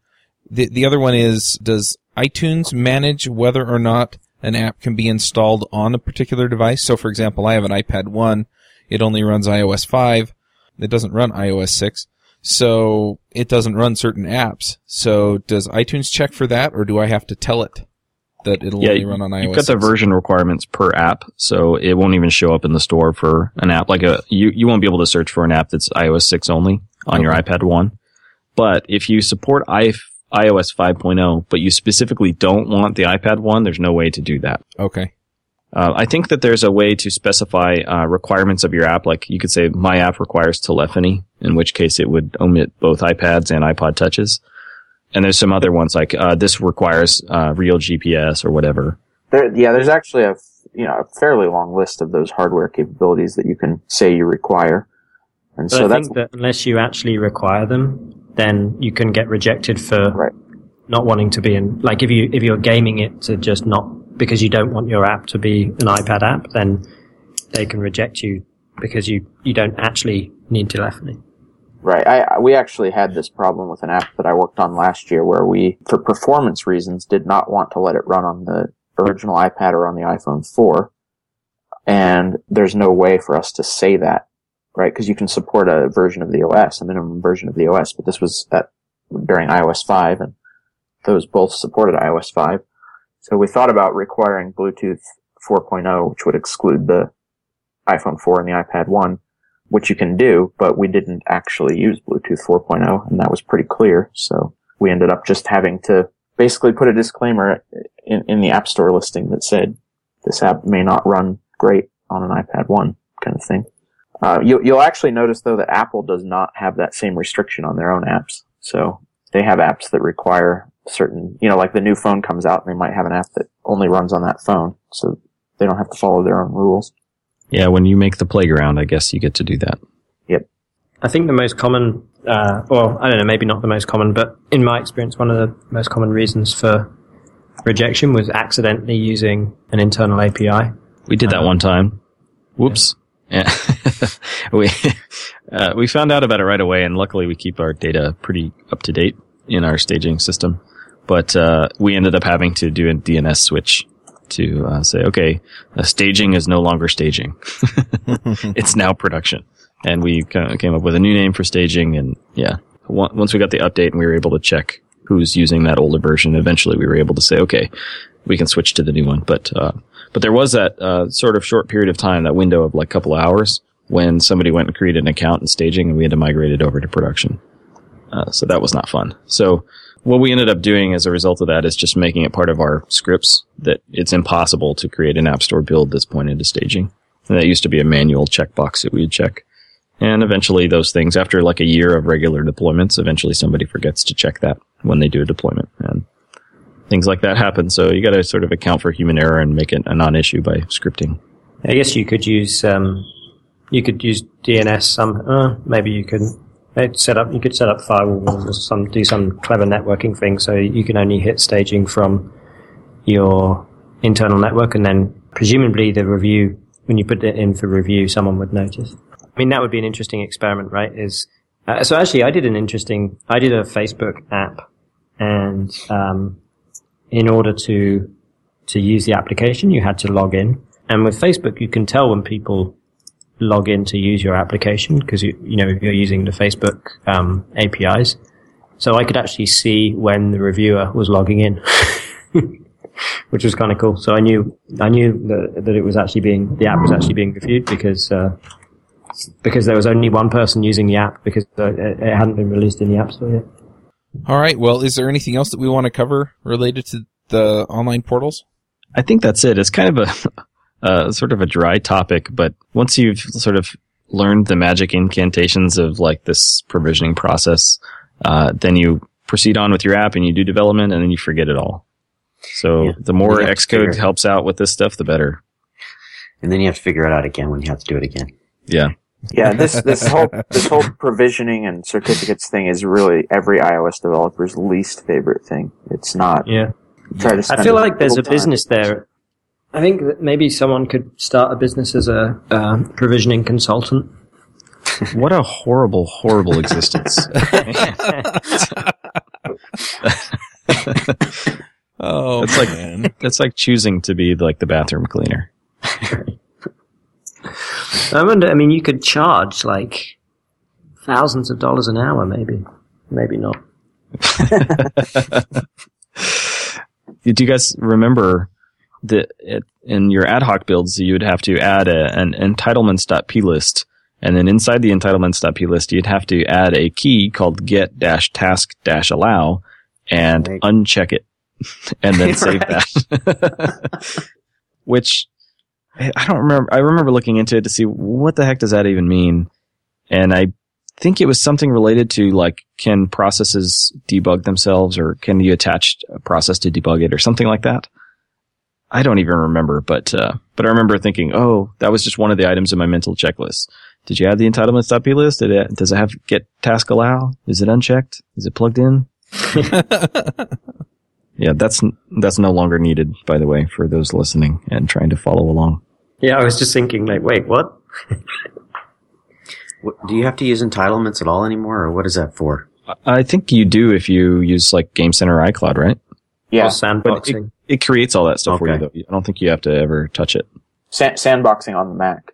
the, the other one is, does iTunes manage whether or not an app can be installed on a particular device? So for example, I have an iPad 1. It only runs iOS 5. It doesn't run iOS 6. So it doesn't run certain apps. So does iTunes check for that or do I have to tell it that it'll Yeah, only run on iOS You've got the version requirements per app, so it won't even show up in the store for an app. Like a you, you won't be able to search for an app that's iOS six only on your iPad one. But if you support iOS 5.0, but you specifically don't want the iPad one, there's no way to do that. Okay. Uh, I think that there's a way to specify uh, requirements of your app. Like you could say, my app requires telephony, in which case it would omit both iPads and iPod touches. And there's some other ones like uh, this requires uh, real GPS or whatever. There, yeah, there's actually a f- you know a fairly long list of those hardware capabilities that you can say you require, and But so I that's think that unless you actually require them, then you can get rejected for Right. not wanting to be in. Like if you if you're gaming it to just not because you don't want your app to be an iPad app, then they can reject you because you you don't actually need telephony. right. I, we actually had this problem with an app that I worked on last year where we, for performance reasons, did not want to let it run on the original iPad or on the iPhone 4, and there's no way for us to say that, right? Because you can support a version of the OS, a minimum version of the OS, but this was at during iOS 5, and those both supported iOS 5. So we thought about requiring Bluetooth 4.0, which would exclude the iPhone 4 and the iPad 1, which you can do, but we didn't actually use Bluetooth 4.0, and that was pretty clear. So we ended up just having to basically put a disclaimer in, in the App Store listing that said this app may not run great on an iPad 1 kind of thing. Uh, you'll, you'll actually notice though that Apple does not have that same restriction on their own apps. So they have apps that require certain, you know, like the new phone comes out and they might have an app that only runs on that phone. So they don't have to follow their own rules. Yeah, when you make the playground, I guess you get to do that. Yep. I think the most common, uh, well, I don't know, maybe not the most common, but in my experience, one of the most common reasons for rejection was accidentally using an internal API. We did that one time. Whoops. Yeah. we uh, we found out about it right away, and luckily we keep our data pretty up to date in our staging system. But uh, we ended up having to do a DNS switch to uh, say, okay, uh, staging is no longer staging; it's now production. And we came up with a new name for staging, and yeah, once we got the update and we were able to check who's using that older version, eventually we were able to say, okay, we can switch to the new one. But uh, but there was that uh, sort of short period of time, that window of like a couple of hours, when somebody went and created an account in staging, and we had to migrate it over to production. Uh, so that was not fun. So what we ended up doing as a result of that is just making it part of our scripts that it's impossible to create an app store build that's pointed to staging. And that used to be a manual checkbox that we'd check. And eventually those things, after like a year of regular deployments, eventually somebody forgets to check that when they do a deployment. And things like that happen. So you got to sort of account for human error and make it a non-issue by scripting. I guess you could use, um, you could use DNS some, uh, maybe you set up, you could set up firewalls or some, do some clever networking thing so you can only hit staging from your internal network and then presumably the review, when you put it in for review, someone would notice. I mean, that would be an interesting experiment, right? Is, uh, so actually I did an interesting, I did a Facebook app and, um, in order to, to use the application, you had to log in. And with Facebook, you can tell when people log in to use your application because you, you know, you're using the Facebook, um, APIs. So I could actually see when the reviewer was logging in. which was kind of cool. So I knew I knew that, that it was actually being the app was actually being reviewed because uh, because there was only one person using the app because uh, it, it hadn't been released in the app store yet. All right. Well, is there anything else that we want to cover related to the online portals? I think that's it. It's kind of a uh, sort of a dry topic, but once you've sort of learned the magic incantations of like this provisioning process, uh, then you proceed on with your app and you do development and then you forget it all. So yeah. the more Xcode helps out with this stuff, the better. And then you have to figure it out again when you have to do it again. Yeah. Yeah, this this whole this whole provisioning and certificates thing is really every iOS developer's least favorite thing. It's not. Yeah. Try to. I feel like there's a time. business there. I think that maybe someone could start a business as a uh, provisioning consultant. what a horrible, horrible existence. oh, it's like it's like choosing to be like the bathroom cleaner. I wonder. I mean, you could charge like thousands of dollars an hour, maybe, maybe not. Do you guys remember that in your ad hoc builds you would have to add a, an entitlements.plist, and then inside the entitlements.plist you'd have to add a key called get dash task dash allow and right. uncheck it, and then save that. Which I don't remember. I remember looking into it to see what the heck does that even mean, and I think it was something related to like can processes debug themselves, or can you attach a process to debug it, or something like that. I don't even remember, but uh, but I remember thinking, oh, that was just one of the items in my mental checklist. Did you have the entitlements.plist? Did it, does it have get task allow? Is it unchecked? Is it plugged in? Yeah, that's that's no longer needed, by the way, for those listening and trying to follow along. Yeah, I was just thinking, like, wait, what? what do you have to use entitlements at all anymore, or what is that for? I think you do if you use like Game Center iCloud, right? Yeah, sandboxing. It, it, creates all that stuff okay. for you, though. I don't think you have to ever touch it. sandboxing on the Mac.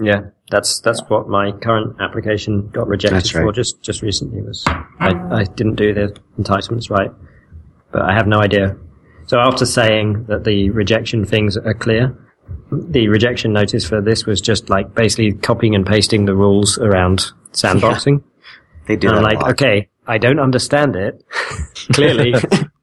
Yeah, that's that's yeah. what my current application got rejected right. for just just recently. Was I, I didn't do the entitlements right but I have no idea. So after saying that the rejection things are clear, the rejection notice for this was just like basically copying and pasting the rules around sandboxing. Yeah, they do. And I'm like, okay, I don't understand it clearly.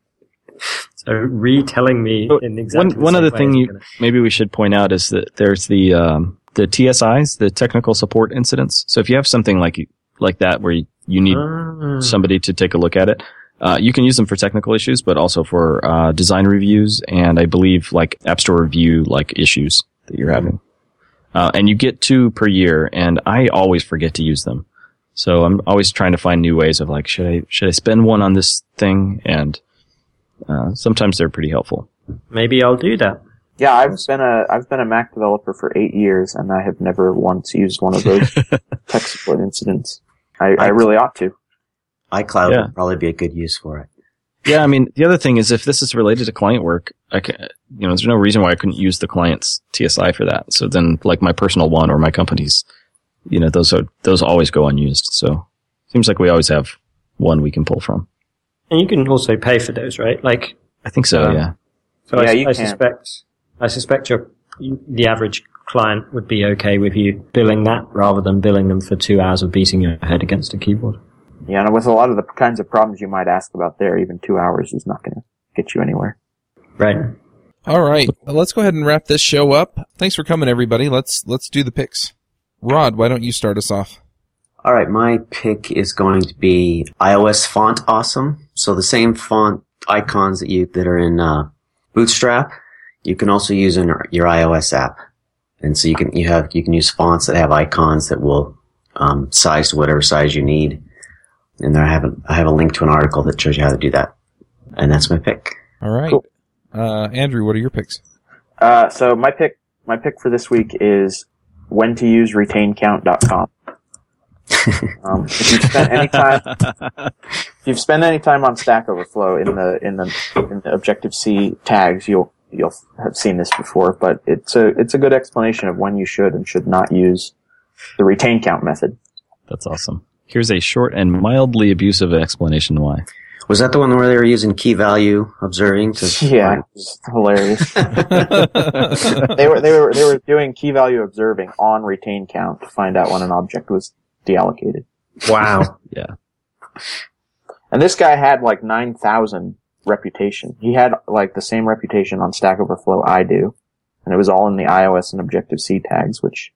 so retelling me in exactly one, one other thing you, gonna... maybe we should point out is that there's the um, the TSIs, the technical support incidents. So if you have something like like that where you, you need Ah. somebody to take a look at it. Uh, you can use them for technical issues, but also for uh, design reviews and I believe like App Store review like issues that you're having. Uh, and you get two per year, and I always forget to use them. So I'm always trying to find new ways of like, should I should I spend one on this thing? And uh, sometimes they're pretty helpful. Maybe I'll do that. Yeah, I've been a I've been a Mac developer for eight years, and I have never once used one of those tech support incidents. I, I really ought to. iCloud Yeah. would probably be a good use for it. Yeah, I mean, the other thing is if this is related to client work, I can, you know, there's no reason why I couldn't use the client's TSI for that. So then, like my personal one or my company's, you know, those are those always go unused. So seems like we always have one we can pull from. And you can also pay for those, right? Like, I think so. Um, yeah. so I, you I can. suspect, I suspect your, the average client would be okay with you billing that rather than billing them for two hours of beating your head against a keyboard. Yeah, and with a lot of the kinds of problems you might ask about there, even two hours is not going to get you anywhere. Right. All right, well, let's go ahead and wrap this show up. Thanks for coming, everybody. Let's let's do the picks. Rod, why don't you start us off? All right, my pick is going to be iOS Font Awesome. So the same font icons that you that are in uh, Bootstrap, you can also use in your iOS app, and so you can you have you can use fonts that have icons that will um, size to whatever size you need. And there I have a, I have a link to an article that shows you how to do that, and that's my pick. All right, Cool. uh, Andrew, what are your picks? Uh, so my pick, my pick for this week is when to use retaincount.com. um, if you've spent any time, if you've spent any time on Stack Overflow in the in the in the Objective C tags, you'll you'll have seen this before. But it's a it's a good explanation of when you should and should not use the retain count method. That's awesome. Here's a short and mildly abusive explanation why. Was that the one where they were using key value observing to? Yeah, it's hilarious. they were they were they were doing key value observing on retain count to find out when an object was deallocated. Wow. Yeah. And this guy had like 9,000 reputation. He had like the same reputation on Stack Overflow I do. And it was all in the iOS and Objective-C tags, which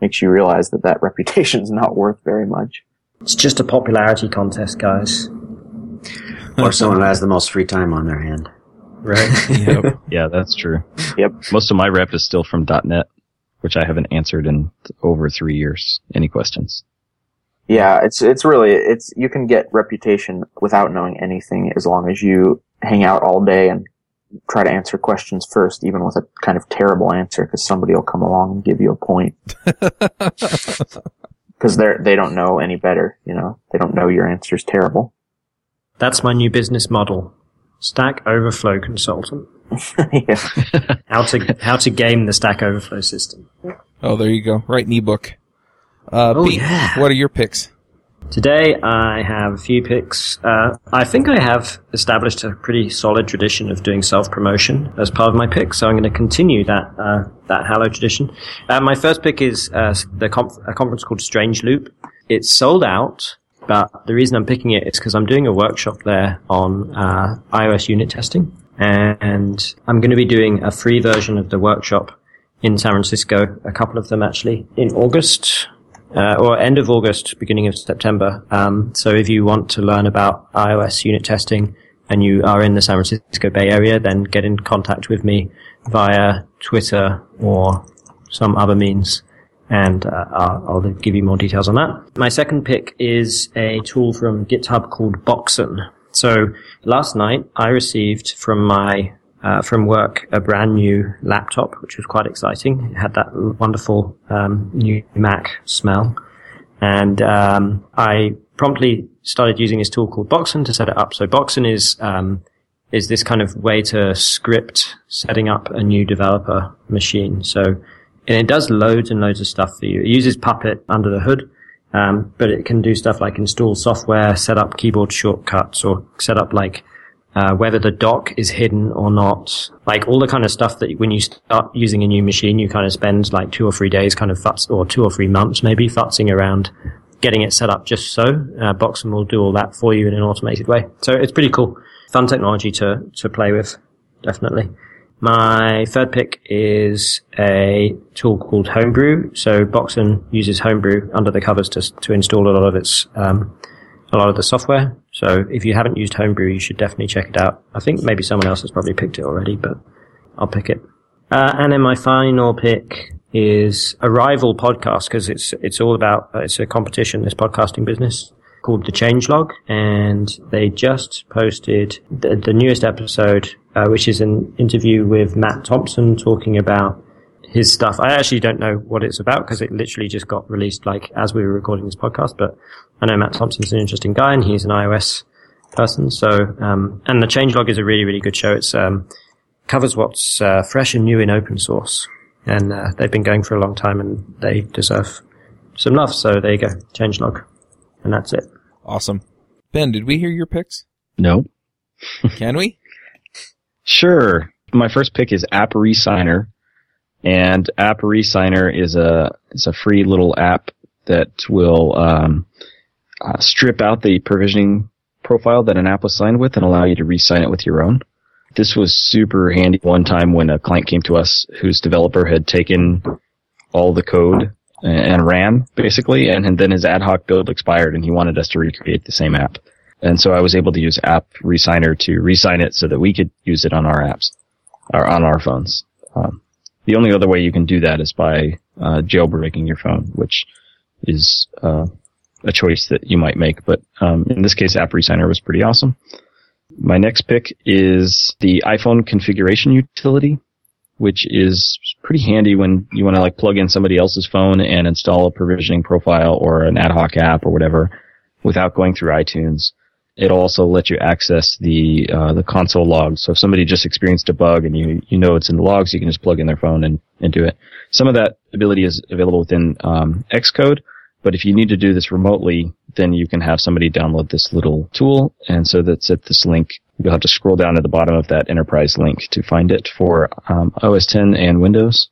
makes you realize that that reputation is not worth very much. it's just a popularity contest, guys. or someone who has the most free time on their hand. Right. Yep. Yeah, that's true. Yep. Most of my rep is still from .NET, which I haven't answered in over three years. Any questions? Yeah, it's, it's really, it's, you can get reputation without knowing anything as long as you hang out all day and try to answer questions first, even with a kind of terrible answer, because somebody will come along and give you a point. Because they're, they don't know any better, you know? They don't know your answer's terrible. That's my new business model. Stack Overflow consultant. yeah. How to how to game the Stack Overflow system. Oh, there you go. Write an ebook. Uh, Oh, Pete, yeah. what are your picks? Today I have a few picks. Uh, I think I have established a pretty solid tradition of doing self promotion as part of my pick, so I'm going to continue that uh, that Hallow tradition. Uh, my first pick is uh, the conf- a conference called Strange Loop. It's sold out, but the reason I'm picking it is because I'm doing a workshop there on uh, iOS unit testing, and I'm going to be doing a free version of the workshop in San Francisco, a couple of them actually, in August, uh, or end of August, beginning of September. Um, so if you want to learn about iOS unit testing and you are in the San Francisco Bay Area, then get in contact with me via Twitter or some other means. And uh, I'll, I'll give you more details on that. My second pick is a tool from GitHub called Boxen. So last night I received from my uh, from work a brand new laptop, which was quite exciting. It had that wonderful um, new Mac smell, and um, I promptly started using this tool called Boxen to set it up. So Boxen is um, is this kind of way to script setting up a new developer machine. So and it does loads and loads of stuff for you. It uses Puppet under the hood. Um, but it can do stuff like install software, set up keyboard shortcuts, or set up like uh, whether the dock is hidden or not, like all the kind of stuff that when you start using a new machine, you kind of spend like two or three days kind of futz, or two or three months maybe futzing around getting it set up just so. Uh, Boxen will do all that for you in an automated way. So it's pretty cool. Fun technology to, to play with, definitely. My third pick is a tool called Homebrew. So Boxen uses Homebrew under the covers to to install a lot of its um, a lot of the software. So if you haven't used Homebrew, you should definitely check it out. I think maybe someone else has probably picked it already, but I'll pick it. Uh, and then my final pick is a rival podcast because it's it's all about uh, it's a competition. This podcasting business called the Changelog, and they just posted the, the newest episode, uh, which is an interview with Matt Thompson talking about his stuff. I actually don't know what it's about because it literally just got released like as we were recording this podcast. But I know Matt Thompson's an interesting guy, and he's an iOS person. So, um, and the Changelog is a really really good show. It's um, covers what's uh, fresh and new in open source and uh, they've been going for a long time and they deserve some love. So there you go, changelog, and that's it. Awesome. Ben, did we hear your picks? No. Can we? Sure. My first pick is App Resigner, and App Resigner is a is a free little app that will um, uh, strip out the provisioning profile that an app was signed with and allow you to re-sign it with your own. This was super handy one time when a client came to us whose developer had taken all the code and ran basically, and then his ad hoc build expired and he wanted us to recreate the same app. And so I was able to use App Resigner to resign it so that we could use it on our apps or on our phones. Um, the only other way you can do that is by uh, jailbreaking your phone, which is uh, a choice that you might make. But um, in this case, App Resigner was pretty awesome. My next pick is the iPhone configuration utility, which is pretty handy when you want to like plug in somebody else's phone and install a provisioning profile or an ad hoc app or whatever without going through iTunes. It'll also let you access the uh, the console logs. So if somebody just experienced a bug and you you know it's in the logs, you can just plug in their phone and, and do it. Some of that ability is available within um, Xcode, but if you need to do this remotely, then you can have somebody download this little tool. And so that's at this link. You'll have to scroll down to the bottom of that enterprise link to find it for um, OS 10 and Windows.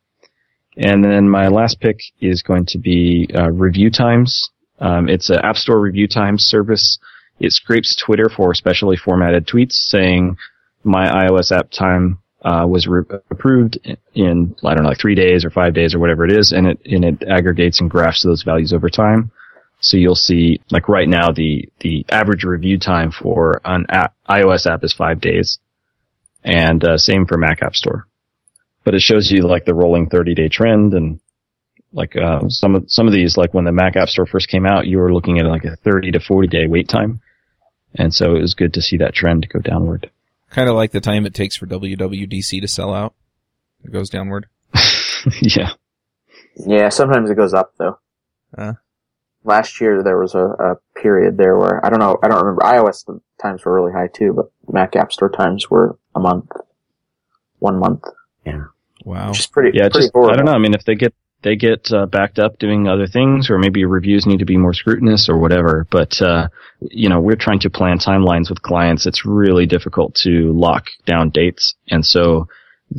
And then my last pick is going to be uh, review times. Um, it's an App Store review times service. It scrapes Twitter for specially formatted tweets saying my iOS app time uh, was re- approved in I don't know like three days or five days or whatever it is, and it and it aggregates and graphs those values over time. So you'll see like right now the the average review time for an app, iOS app is five days, and uh, same for Mac App Store. But it shows you like the rolling 30 day trend and like uh, some of some of these like when the Mac App Store first came out, you were looking at like a 30 to 40 day wait time, and so it was good to see that trend go downward. Kind of like the time it takes for WWDC to sell out. It goes downward. yeah. Yeah, sometimes it goes up though. Uh. Last year there was a, a period there where I don't know, I don't remember. iOS times were really high too, but Mac App Store times were a month, one month, Yeah. Wow. which is pretty. Yeah, pretty just horrible. I don't know. I mean, if they get they get uh, backed up doing other things, or maybe reviews need to be more scrutinous or whatever. But uh, you know, we're trying to plan timelines with clients. It's really difficult to lock down dates, and so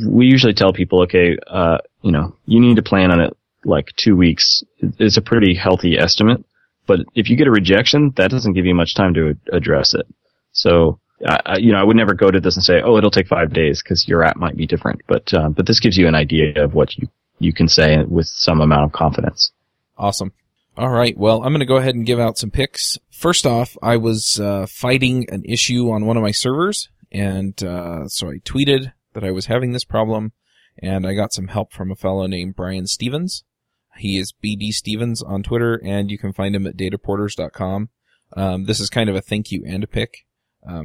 we usually tell people, okay, uh, you know, you need to plan on it like two weeks. It's a pretty healthy estimate. But if you get a rejection, that doesn't give you much time to address it. So I, you know, I would never go to this and say, "Oh, it'll take five days" because your app might be different. But uh, but this gives you an idea of what you you can say with some amount of confidence. Awesome. All right. Well, I'm going to go ahead and give out some picks. First off, I was uh, fighting an issue on one of my servers, and uh, so I tweeted that I was having this problem, and I got some help from a fellow named Brian Stevens. He is BD Stevens on Twitter, and you can find him at dataporters.com. Um, this is kind of a thank you and a pick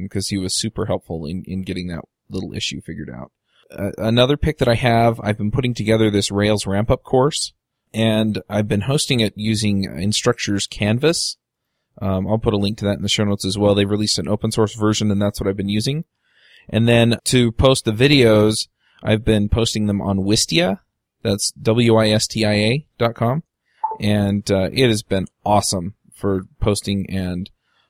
because he was super helpful in, in getting that little issue figured out. Uh, another pick that I have, I've been putting together this Rails ramp up course and I've been hosting it using Instructure's Canvas. Um, I'll put a link to that in the show notes as well. They've released an open source version, and that's what I've been using. And then to post the videos, I've been posting them on Wistia. That's W-I-S-T-I-A dot com. And, uh, it has been awesome for posting and,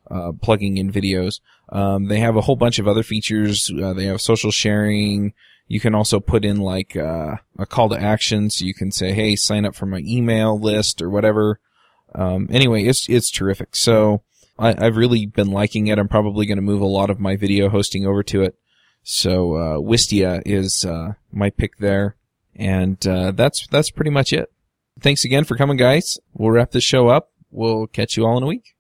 uh, plugging in videos. Um, they have a whole bunch of other features. Uh, they have social sharing. You can also put in like uh, a call to action, so you can say, "Hey, sign up for my email list" or whatever. Um, anyway, it's it's terrific. So I, I've really been liking it. I'm probably going to move a lot of my video hosting over to it. So uh, Wistia is uh, my pick there, and uh, that's that's pretty much it. Thanks again for coming, guys. We'll wrap this show up. We'll catch you all in a week.